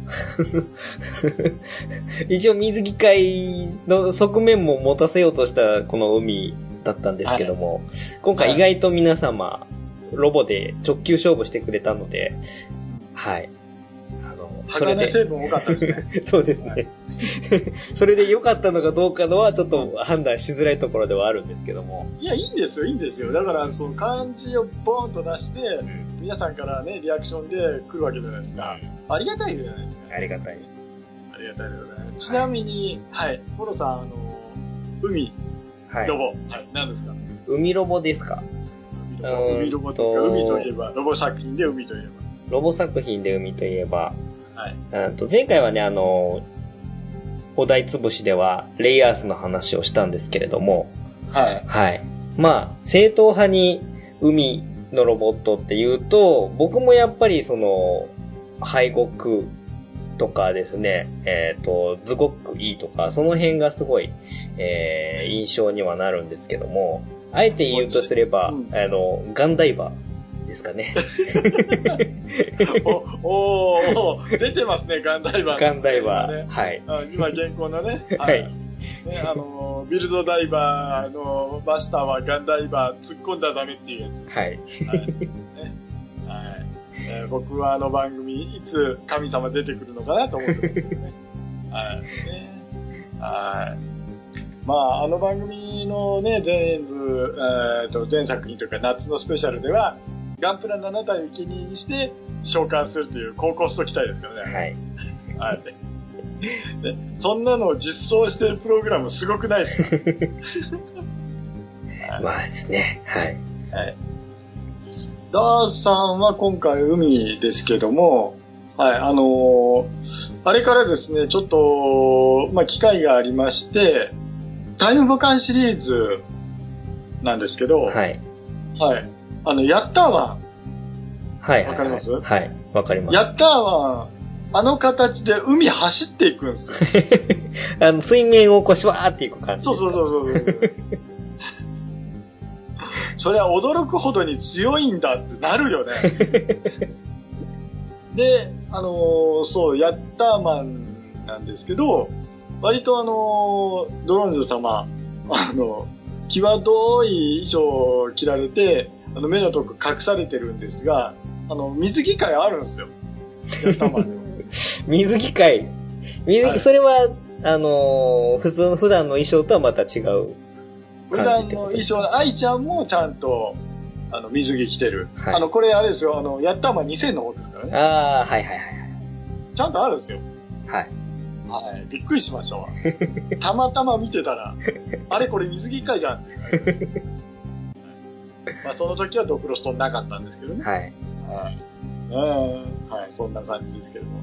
[SPEAKER 1] 一応水着会の側面も持たせようとしたこの海だったんですけども、今回意外と皆様、ロボで直球勝負してくれたので、はい。それ
[SPEAKER 3] 鋼
[SPEAKER 1] で、
[SPEAKER 3] 成分多かったですね。
[SPEAKER 1] そうですね。それで良かったのかどうかのはちょっと判断しづらいところではあるんですけども、
[SPEAKER 3] いや、いいんですよ、いいんですよ。だから、その漢字をボーンと出して、皆さんからね、リアクションで来るわけじゃないですか。ありがたいじゃないですか。
[SPEAKER 1] ありがたいです。
[SPEAKER 3] ありがたいでございます。ちなみに、はい、ポロさん、あの、海、
[SPEAKER 1] はい
[SPEAKER 3] ロ。ボ、はい、何ですか？
[SPEAKER 1] 海ロボですか？
[SPEAKER 3] 海ロボとか、
[SPEAKER 1] と
[SPEAKER 3] 海といえば、ロボ作品で海といえ
[SPEAKER 1] ロボ作品で海といえば、
[SPEAKER 3] はい
[SPEAKER 1] うんと前回はね、あの、お題つぶしでは、レイアースの話をしたんですけれども、
[SPEAKER 3] ば。はい。
[SPEAKER 1] はい。まあ、正統派に海のロボットっていうと、僕もやっぱりその、敗北とかですね、えっ、と、ズゴック E とか、その辺がすごい、えー、印象にはなるんですけども、あえて言うとすれば、
[SPEAKER 3] うん
[SPEAKER 1] あの、ガンダイバーですかね。
[SPEAKER 3] お、おーおー出てますね、ガンダイバー。
[SPEAKER 1] ガンダイバー。
[SPEAKER 3] ね
[SPEAKER 1] はい。
[SPEAKER 3] あ今、現行のね。
[SPEAKER 1] はい
[SPEAKER 3] ね、あの、ビルドダイバーのマスターはガンダイバー突っ込んだらダメっていうやつ。
[SPEAKER 1] はい。
[SPEAKER 3] はい。ねはいえー僕はあの番組、いつ神様出てくるのかなと思ってますけどね。はい。ねはい。まあ、あの番組のね、全部、えーと、全作品というか夏のスペシャルでは、ガンプラ7体を生贄にして召喚するという高コスト機体ですからね。
[SPEAKER 1] はい。
[SPEAKER 3] はい。でそんなのを実装してるプログラムすごくないですか？
[SPEAKER 1] まあですね。はい。
[SPEAKER 3] ダーさんは今回海ですけども、はい、あのーあれからですね、ちょっと、まあ、機会がありまして、タイムボカンシリーズなんですけど、はい。
[SPEAKER 1] はい。
[SPEAKER 3] あの、ヤッターワ
[SPEAKER 1] はい。
[SPEAKER 3] わかります？
[SPEAKER 1] はい。わかりま
[SPEAKER 3] ン。
[SPEAKER 1] す。
[SPEAKER 3] ヤッターワン、あの形で海走っていくんですよ。
[SPEAKER 1] あの、水面をこう、シュワーっていく感じ
[SPEAKER 3] そうそうそうそうそれは驚くほどに強いんだってなるよね。で、あのーそう、ヤッターマンなんですけど、割とあのードローンズ様、あの、際どい衣装を着られて、あの、目のとこ隠されてるんですが、あの、水着会あるんですよ。
[SPEAKER 1] 水着会。水着、
[SPEAKER 3] はい
[SPEAKER 1] それは、あのー普通の普段の衣装とはまた違う
[SPEAKER 3] 普段の衣装の愛ちゃんもちゃんと、あの、水着着てる。
[SPEAKER 1] はい
[SPEAKER 3] あの、これあれですよ、あの、ヤッターマン2000の方ですからね。
[SPEAKER 1] ああ、はいはい
[SPEAKER 3] ちゃんとあるんですよ。
[SPEAKER 1] はい。はい。
[SPEAKER 3] はい。びっくりしましたわ。たまたま見てたら、あれこれ水着会じゃんってまあ、その時はドクロストンなかったんですけどね。
[SPEAKER 1] はい。
[SPEAKER 3] はい。うん。はい、そんな感じですけども。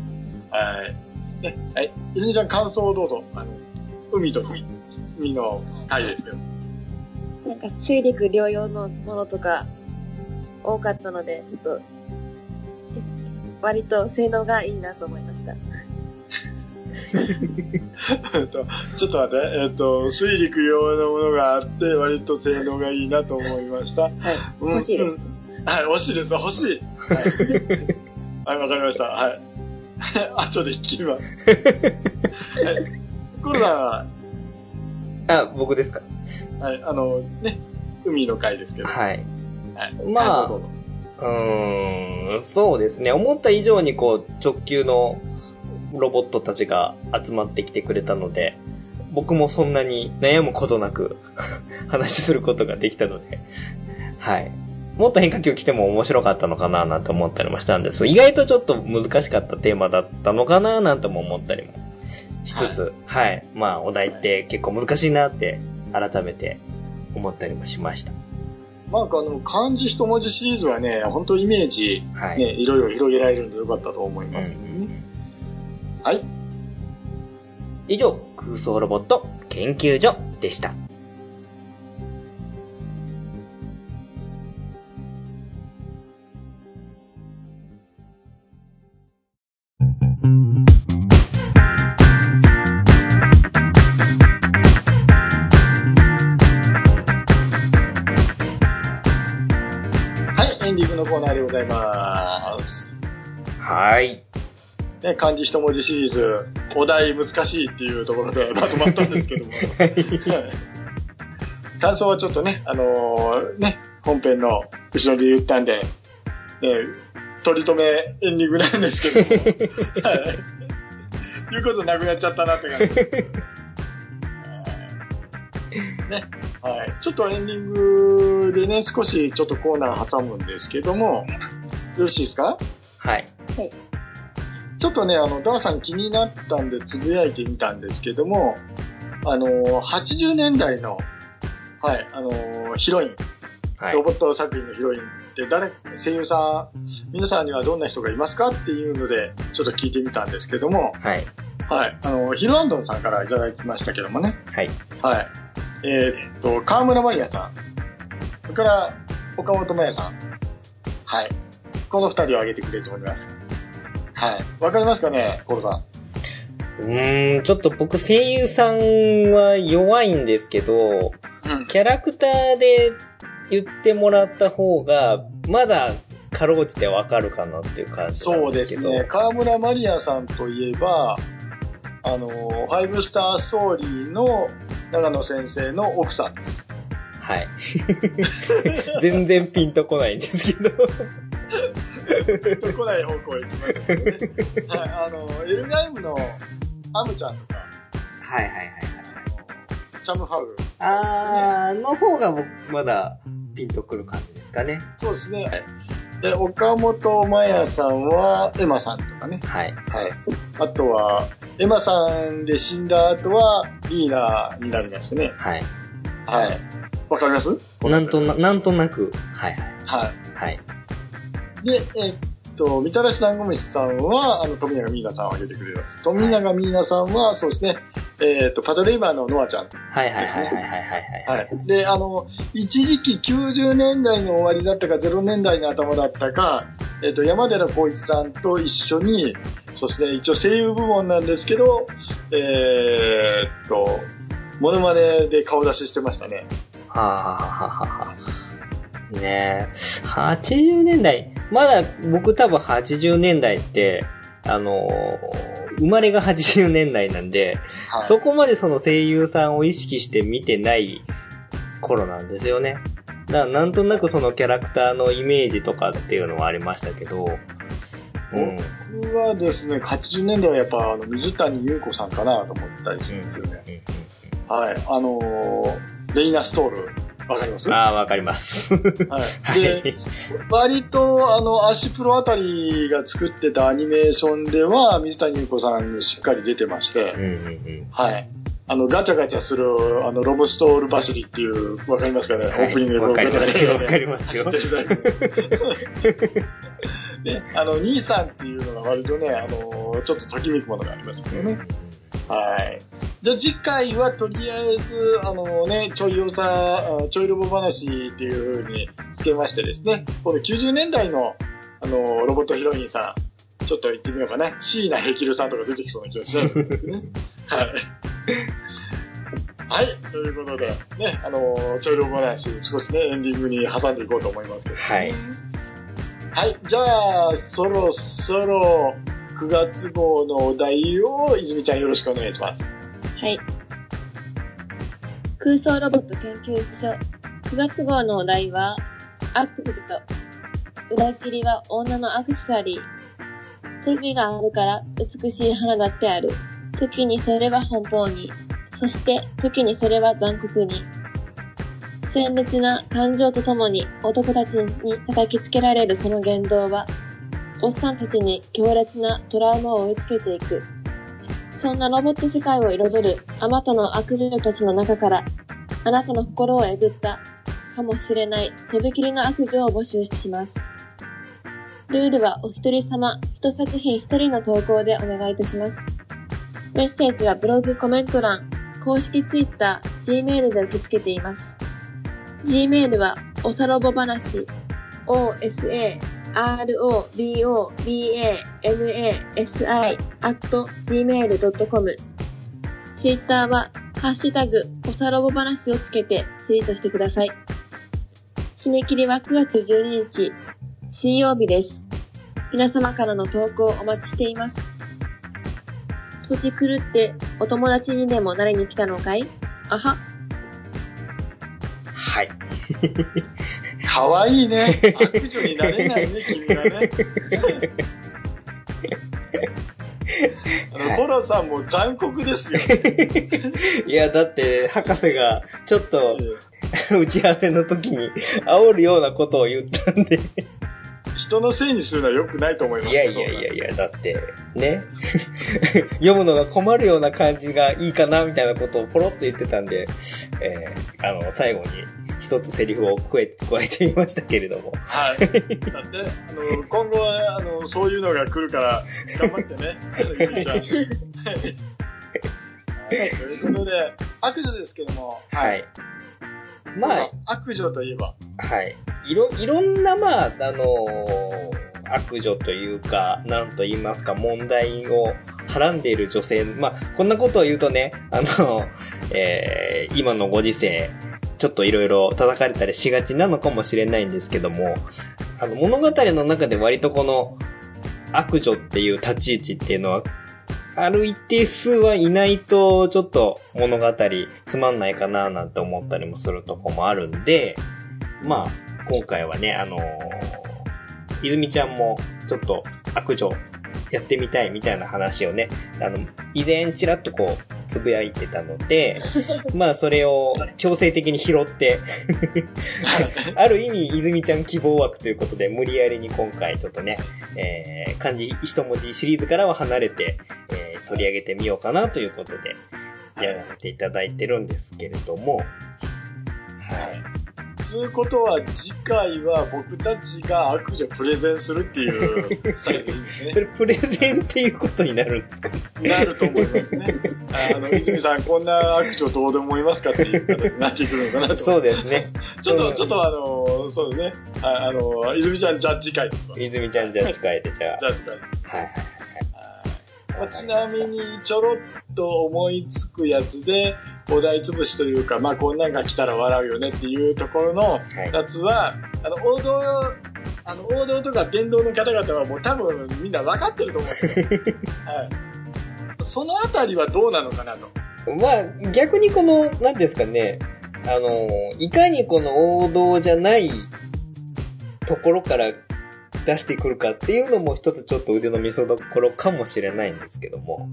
[SPEAKER 3] はい。ね、はい。泉ちゃん感想をどうぞ。あの、海と海の回ですけど。
[SPEAKER 2] なんか水陸両用のものとか多かったので、ちょっと、割と性能がいいなと思いました。
[SPEAKER 3] えっと、ちょっと待って、えっと、水陸用のものがあって、割と性能がいいなと思いました。
[SPEAKER 2] はい。
[SPEAKER 3] うん
[SPEAKER 2] 欲しいです。
[SPEAKER 3] うんはい、欲しいです、欲しい。はい、はいわかりました。はい。後で聞きます。はい。コロナは、
[SPEAKER 1] あ、僕ですか？
[SPEAKER 3] はい、あの、ね、海の回ですけど。
[SPEAKER 1] はい。
[SPEAKER 3] はい。
[SPEAKER 1] まあ
[SPEAKER 3] うぞ
[SPEAKER 1] うーん、そうですね。思った以上にこう、直球のロボットたちが集まってきてくれたので、僕もそんなに悩むことなく 話することができたので、はい。もっと変化球来ても面白かったのかななんて思ったりもしたんです意外とちょっと難しかったテーマだったのかななんても思ったりもしつつ、はい、はい。まあ、お題って結構難しいなって改めて思ったりもしました。
[SPEAKER 3] まあ、あの、漢字一文字シリーズはね、本当イメージ、はい、ね、いろいろ広げられるんでよかったと思いますね。うん、はい。
[SPEAKER 1] 以上、空想ロボット研究所でした。
[SPEAKER 3] ね、漢字一文字シリーズ、お題難しいっていうところでまとまったんですけども。はい、感想はちょっとね、あのー、ね、本編の後ろで言ったんで、ね、取り留めエンディングなんですけども。はい。言うことなくなっちゃったなって感じ。ね。はい。ちょっとエンディングでね、少しちょっとコーナー挟むんですけども、よろしいですか？
[SPEAKER 1] はい。
[SPEAKER 2] はい。
[SPEAKER 3] ちょっとね、あの、ダーさん気になったんでつぶやいてみたんですけども、あの、80年代の、はい、あの、ヒロイン、はい、ロボット作品のヒロインって誰、声優さん、皆さんにはどんな人がいますか？っていうので、ちょっと聞いてみたんですけども、
[SPEAKER 1] はい。
[SPEAKER 3] はい。あの、ヒルアンドンさんからいただきましたけどもね。
[SPEAKER 1] はい。
[SPEAKER 3] はい。えー、っと、河村マリアさん。それから、岡本真也さん。はい。この二人を挙げてくれると思います。はい。わかりますかね、コロさ
[SPEAKER 1] ん？うーん、ちょっと僕声優さんは弱いんですけど、うん、キャラクターで言ってもらった方が、まだかろうじてわかるかなっていう感じなんですけど。そうですね。
[SPEAKER 3] 河村マリアさんといえば、あの、ファイブスターストーリーの長野先生の奥さんです。
[SPEAKER 1] はい。全然ピンとこないんですけど。
[SPEAKER 3] ピンとこない方向へ行きますけどね。はい、あの、エルガイムのアムちゃんとか。
[SPEAKER 1] はいはいはいはい。
[SPEAKER 3] チャムハウ、
[SPEAKER 1] ね。あー、の方が僕、まだピンとくる感じですかね。
[SPEAKER 3] そうですね。で、岡本真也さんは、エマさんとかね。
[SPEAKER 1] はい。
[SPEAKER 3] はい。あとは、エマさんで死んだ後は、リーナになりましたね。
[SPEAKER 1] はい。
[SPEAKER 3] はい。わかります？
[SPEAKER 1] なんとな、なんとなく、はいはい。
[SPEAKER 3] はい。
[SPEAKER 1] はい。
[SPEAKER 3] で、えっと、みたらし団子飯さんは、あの、富永美奈さんを挙げてくれます。富永美奈さんは、そうですね、えっと、パトレイバーのノアちゃん、ね。
[SPEAKER 1] はいはいはいはいはいはい、
[SPEAKER 3] はい。で、あの、一時期90年代の終わりだったか、0年代の頭だったか、えっと、山寺宏一さんと一緒に、そして一応声優部門なんですけど、えー、っと、モノマネで顔出ししてましたね。
[SPEAKER 1] はあ、はあははあ、ねえ。80年代、まだ僕多分80年代って、あのー、生まれが80年代なんで、はい、そこまでその声優さんを意識して見てない頃なんですよね。だなんとなくそのキャラクターのイメージとかっていうのはありましたけど、
[SPEAKER 3] 僕はですね、80年代はやっぱあの水谷優子さんかなと思ったりするんですよね。はい。あのー、レイナ・ストール、わかります？
[SPEAKER 1] ああ、わかります。はい。
[SPEAKER 3] で、割と、あの、アシプロあたりが作ってたアニメーションでは、水谷優子さんにしっかり出てまして、
[SPEAKER 1] うんうんうん、
[SPEAKER 3] はい。あの、ガチャガチャする、あの、ロブストール走りっていう、わかりますかね、はい、オープニングで
[SPEAKER 1] ガチャガチャ。わかりますよ。
[SPEAKER 3] ね、あの、兄さんっていうのが割とね、あの、ちょっとときめくものがありますけどね。はい。じゃあ次回はとりあえず、あのね、ちょいよさ、ちょいロボ話っていう風につけましてですね、この90年代の、あの、ロボットヒロインさん、ちょっと言ってみようかな。椎名ヘキルさんとか出てきそうな気がしるんですね。はい。はい。ということで、ね、あの、ちょいロボ話、少しね、エンディングに挟んでいこうと思いますけど、
[SPEAKER 1] はい。
[SPEAKER 3] はい。じゃあ、そろそろ9月号のお題を泉ちゃんよろしくお願いします。
[SPEAKER 2] はい。空想ロボット研究所9月号のお題は、アクセト。裏切りは女のアクセサリー。敵があるから美しい花だってある。時にそれは奔放に。そして、時にそれは残酷に。鮮烈な感情とともに男たちに叩きつけられるその言動は、おっさんたちに強烈なトラウマを追いつけていく。そんなロボット世界を彩るあまたの悪女たちの中から、あなたの心をえぐったかもしれないとびきりの悪女を募集します。ルールはお一人様、一作品一人の投稿でお願いいたします。メッセージはブログコメント欄、公式ツイッター、Gmail で受け付けています。Gmail は、おさろぼ話、osa robobamasi.gmail.com。ツイッターは、ハッシュタグ、おさろぼ話をつけてツイートしてください。締め切りは9月12日、水曜日です。皆様からの投稿をお待ちしています。土地狂ってお友達にでもなりに来たのかい？あは。
[SPEAKER 1] はい。
[SPEAKER 3] かわいいね。悪女になれないね、君はね。あの、
[SPEAKER 1] はい
[SPEAKER 3] コロさんも残酷ですよ。
[SPEAKER 1] いや、だって、博士が、ちょっと、打ち合わせの時に、煽るようなことを言ったんで。
[SPEAKER 3] 人のせいにするのは良くないと思います
[SPEAKER 1] いやいやいやいや、だって、ね。読むのが困るような感じがいいかな、みたいなことをポロッと言ってたんで、えーあの、最後に一つセリフを加え加えてみましたけれども。
[SPEAKER 3] はい。だって、あの、今後は、あの、そういうのが来るから、頑張ってね。ゆみちゃん。はい。ということで、悪女ですけども、
[SPEAKER 1] はい。まあ、
[SPEAKER 3] 悪女といえば、
[SPEAKER 1] はい。いろ、いろんな、まあ、あのー悪女というか、なんと言いますか、問題をはらんでいる女性、まあ、こんなことを言うとね、あの、えー今のご時世、ちょっといろいろ叩かれたりしがちなのかもしれないんですけども、あの、物語の中で割とこの、悪女っていう立ち位置っていうのは、ある一定数はいないと、ちょっと物語つまんないかななんて思ったりもするとこもあるんで、まあ、今回はね、あのー、泉ちゃんもちょっと悪女やってみたいみたいな話をね、あの、以前ちらっとこう、つぶやいてたので、まあそれを強制的に拾って、ある意味泉ちゃん希望枠ということで無理やりに今回ちょっとね、えー、漢字一文字シリーズからは離れて、えー取り上げてみようかなということで、やらせていただいてるんですけれども、
[SPEAKER 3] はい。つうことは、次回は僕たちが悪女プレゼンするっていう スタイルでいいんです
[SPEAKER 1] そ
[SPEAKER 3] ね。
[SPEAKER 1] れプレゼンっていうことになるんですか
[SPEAKER 3] なると思いますね。あの、泉さん、こんな悪女どうでもいますかっていう形になってくるのかなと。
[SPEAKER 1] そうですね。
[SPEAKER 3] ちょっと、ちょっとあの、そうですね。ああの、泉ちゃん、じゃあ次回ですわ。じ
[SPEAKER 1] 泉ちゃんじゃあ控えて、じゃ
[SPEAKER 3] ゃあ次回。
[SPEAKER 1] あ。はいはい。
[SPEAKER 3] まあちなみに、ちょろっと思いつくやつで、お題潰しというか、まあ、こんなんが来たら笑うよねっていうところの
[SPEAKER 1] はい。
[SPEAKER 3] やつは、あの、王道、あの、王道とか電動の方々はもう多分みんな分かってると思うんですよ。はい。そのあたりはどうなのかなと。
[SPEAKER 1] まあ、逆にこの、なんですかね、あの、いかにこの王道じゃないところから出してくるかっていうのも一つちょっと腕の見せ所かもしれないんですけども、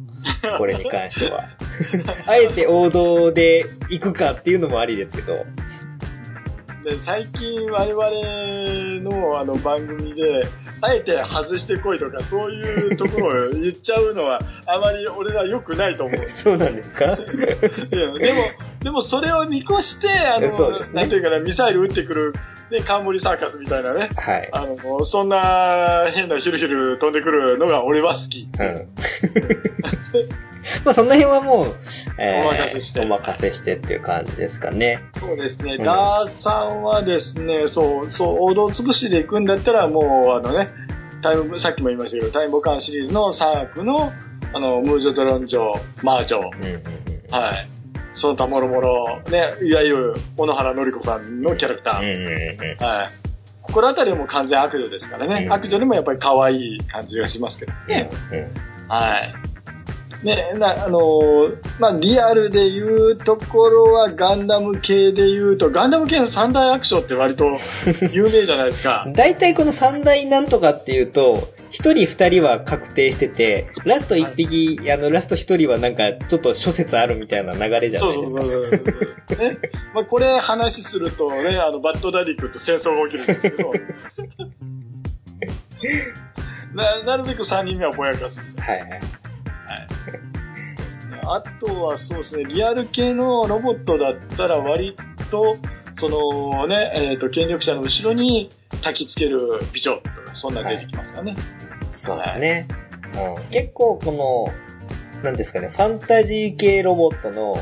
[SPEAKER 1] これに関しては。あえて王道で行くかっていうのもありですけど、
[SPEAKER 3] で、最近我々のあの番組で、あえて外してこいとか、そういうところを言っちゃうのは、あまり俺ら良くないと思う。
[SPEAKER 1] そうなんですか？
[SPEAKER 3] でも、でもそれを見越して、あの、
[SPEAKER 1] ね
[SPEAKER 3] なんていうかな、ミサイル撃ってくる、ね、冠サーカスみたいなね。
[SPEAKER 1] はい。
[SPEAKER 3] あの、そんな変なヒルヒル飛んでくるのが俺は好き。
[SPEAKER 1] うん。まあその辺はもう、えー
[SPEAKER 3] お任せして
[SPEAKER 1] お任せしてっていう感じですかね。
[SPEAKER 3] そうですね。
[SPEAKER 1] うん
[SPEAKER 3] ダーさんはですね、そう、そう、王道潰しで行くんだったら、もう、あのね、タイム、さっきも言いましたけど、タイムボカンシリーズの3枠の、あの、ムージョドロンジョ、マージョ、
[SPEAKER 1] うん
[SPEAKER 3] はい。その他もろもろ、ね、いわゆる、小野原紀子さんのキャラクター。
[SPEAKER 1] うんうんうん
[SPEAKER 3] はい。これあたりはもう完全悪女ですからね。
[SPEAKER 1] うん
[SPEAKER 3] 悪女でもやっぱり可愛い感じがしますけどね。はい。ね、な、あのーまあ、リアルで言うところはガンダム系で言うと、ガンダム系の三大アクションって割と 有名じゃないですか。
[SPEAKER 1] 大体この三大なんとかっていうと、一人二人は確定してて、ラスト一匹、あの、ラスト一人はなんか、ちょっと諸説あるみたいな流れじゃな
[SPEAKER 3] そ
[SPEAKER 1] いうですか。
[SPEAKER 3] そうそうそう。ね。まあ、これ話するとね、あの、バッドダディ君と戦争が起きるんですけど、な、なるべく三人目はぼやかすみたい
[SPEAKER 1] はいはい。
[SPEAKER 3] な。はい。あとはそうですね、リアル系のロボットだったら割と、そのね、えっ、と、権力者の後ろに焚きつける美女そんな出てきますかね。
[SPEAKER 1] そうですね。うん、結構この、なんですかね、ファンタジー系ロボットの、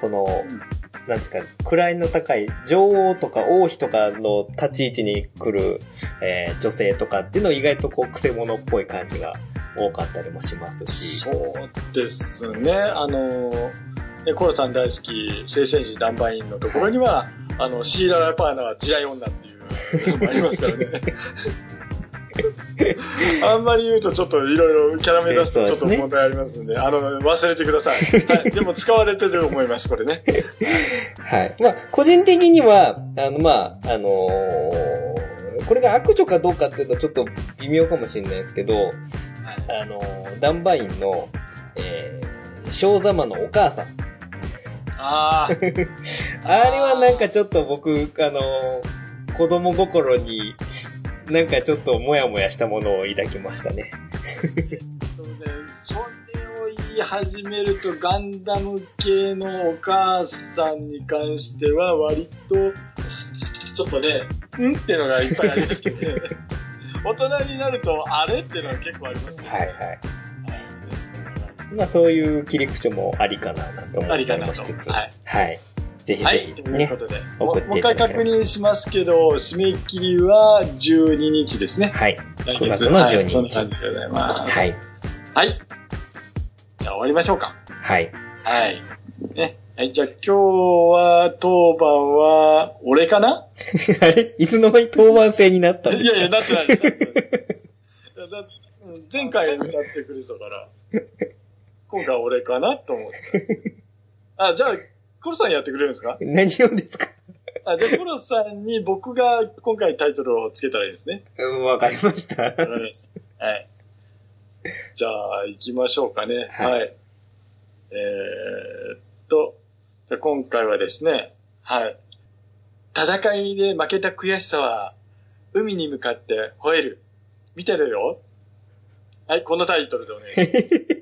[SPEAKER 1] その、なんですか、位の高い女王とか王妃とかの立ち位置に来る、えー女性とかっていうの意外とこう、癖者っぽい感じが多かったりもしますし。
[SPEAKER 3] そうですね。あの、ねコロさん大好き、聖戦士ダンバインのところには、あの、シーラ・ラパーナは地雷女っていうのもありますからね。あんまり言うとちょっといろいろキャラ目出すとちょっと問題ありますんで、あの、忘れてください。はい。でも使われてると思います、これね。
[SPEAKER 1] はい。まあ、個人的には、あの、まあ、あのーこれが悪女かどうかっていうとちょっと微妙かもしれないですけど、あのーダンバインの、えー、小ザマのお母さん。
[SPEAKER 3] ああ、
[SPEAKER 1] あれはなんかちょっと僕、あのー子供心に、なんかちょっともやもやしたものを抱きましたね。
[SPEAKER 3] そうね、それを言い始めるとガンダム系のお母さんに関しては割と、ちょっとね、んっていうのがいっぱいありますけどね。大人になると、あれっていうのは結構ありますね。
[SPEAKER 1] はいはい。まあそういう切り口もありかななんて思った
[SPEAKER 3] ありかなと
[SPEAKER 1] りもしつつ。
[SPEAKER 3] はい
[SPEAKER 1] はい。ぜひ
[SPEAKER 3] はい、
[SPEAKER 1] ぜひ
[SPEAKER 3] という
[SPEAKER 1] ね
[SPEAKER 3] こ。とで、も
[SPEAKER 1] 送
[SPEAKER 3] う一回確認しますけど、締め切りは12日ですね。
[SPEAKER 1] はい。
[SPEAKER 3] 来
[SPEAKER 1] 9月の12日
[SPEAKER 3] はい、そんな感じでございます。
[SPEAKER 1] はい。
[SPEAKER 3] はい。じゃあ終わりましょうか。
[SPEAKER 1] はい。
[SPEAKER 3] はい。ね。はい、じゃあ今日は当番は、俺かな？
[SPEAKER 1] あれ？いつの間に当番制になったんですか？
[SPEAKER 3] いやいや、なってない。前回歌ってくれたから、今回俺かなと思って。あ、じゃあ、コロさんやってくれるんですか？
[SPEAKER 1] 何をですか？
[SPEAKER 3] あ、じゃあさんに僕が今回タイトルをつけたらいいですね。
[SPEAKER 1] うんわかりました。
[SPEAKER 3] わかりました。はい。じゃあ、行きましょうかね。
[SPEAKER 1] は
[SPEAKER 3] はいい。えーっと、じゃあ今回はですね、はい。戦いで負けた悔しさは、海に向かって吠える。見てるよ。はい、このタイトルでお願いします。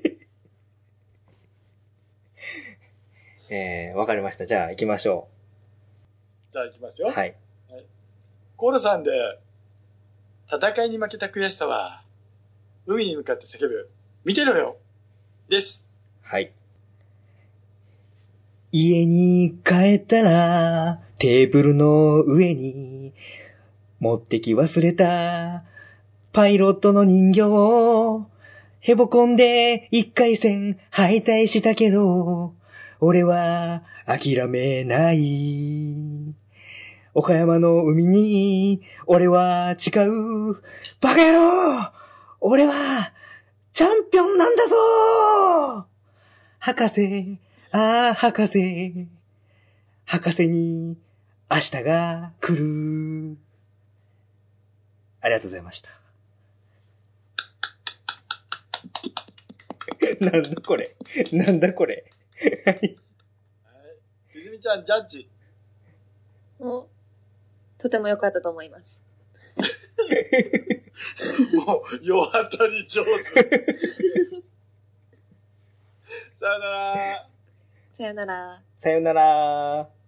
[SPEAKER 1] えー、わかりました。じゃあ行きましょ
[SPEAKER 3] じゃあ行きます
[SPEAKER 1] う。
[SPEAKER 3] よ。
[SPEAKER 1] はい。
[SPEAKER 3] コールさんで、戦いに負けた悔しさは、海に向かって叫ぶ。見てろよ。です。
[SPEAKER 1] はい。家に帰ったら、テーブルの上に、持ってき忘れた、パイロットの人形を、へぼこんで一回戦敗退したけど、俺は諦めない。岡山の海に、俺は誓う。バカ野郎俺は、チャンピオンなんだぞ博士、ああ、博士。博士に、明日が来る。ありがとうございました。なんだこれ。なんだこれ。はい。
[SPEAKER 3] 泉ちゃん、ジャッジ。
[SPEAKER 2] もう、とても良かったと思い。ます。
[SPEAKER 3] もう、世当たり上手。さよなら。
[SPEAKER 2] さよなら。
[SPEAKER 1] さよなら。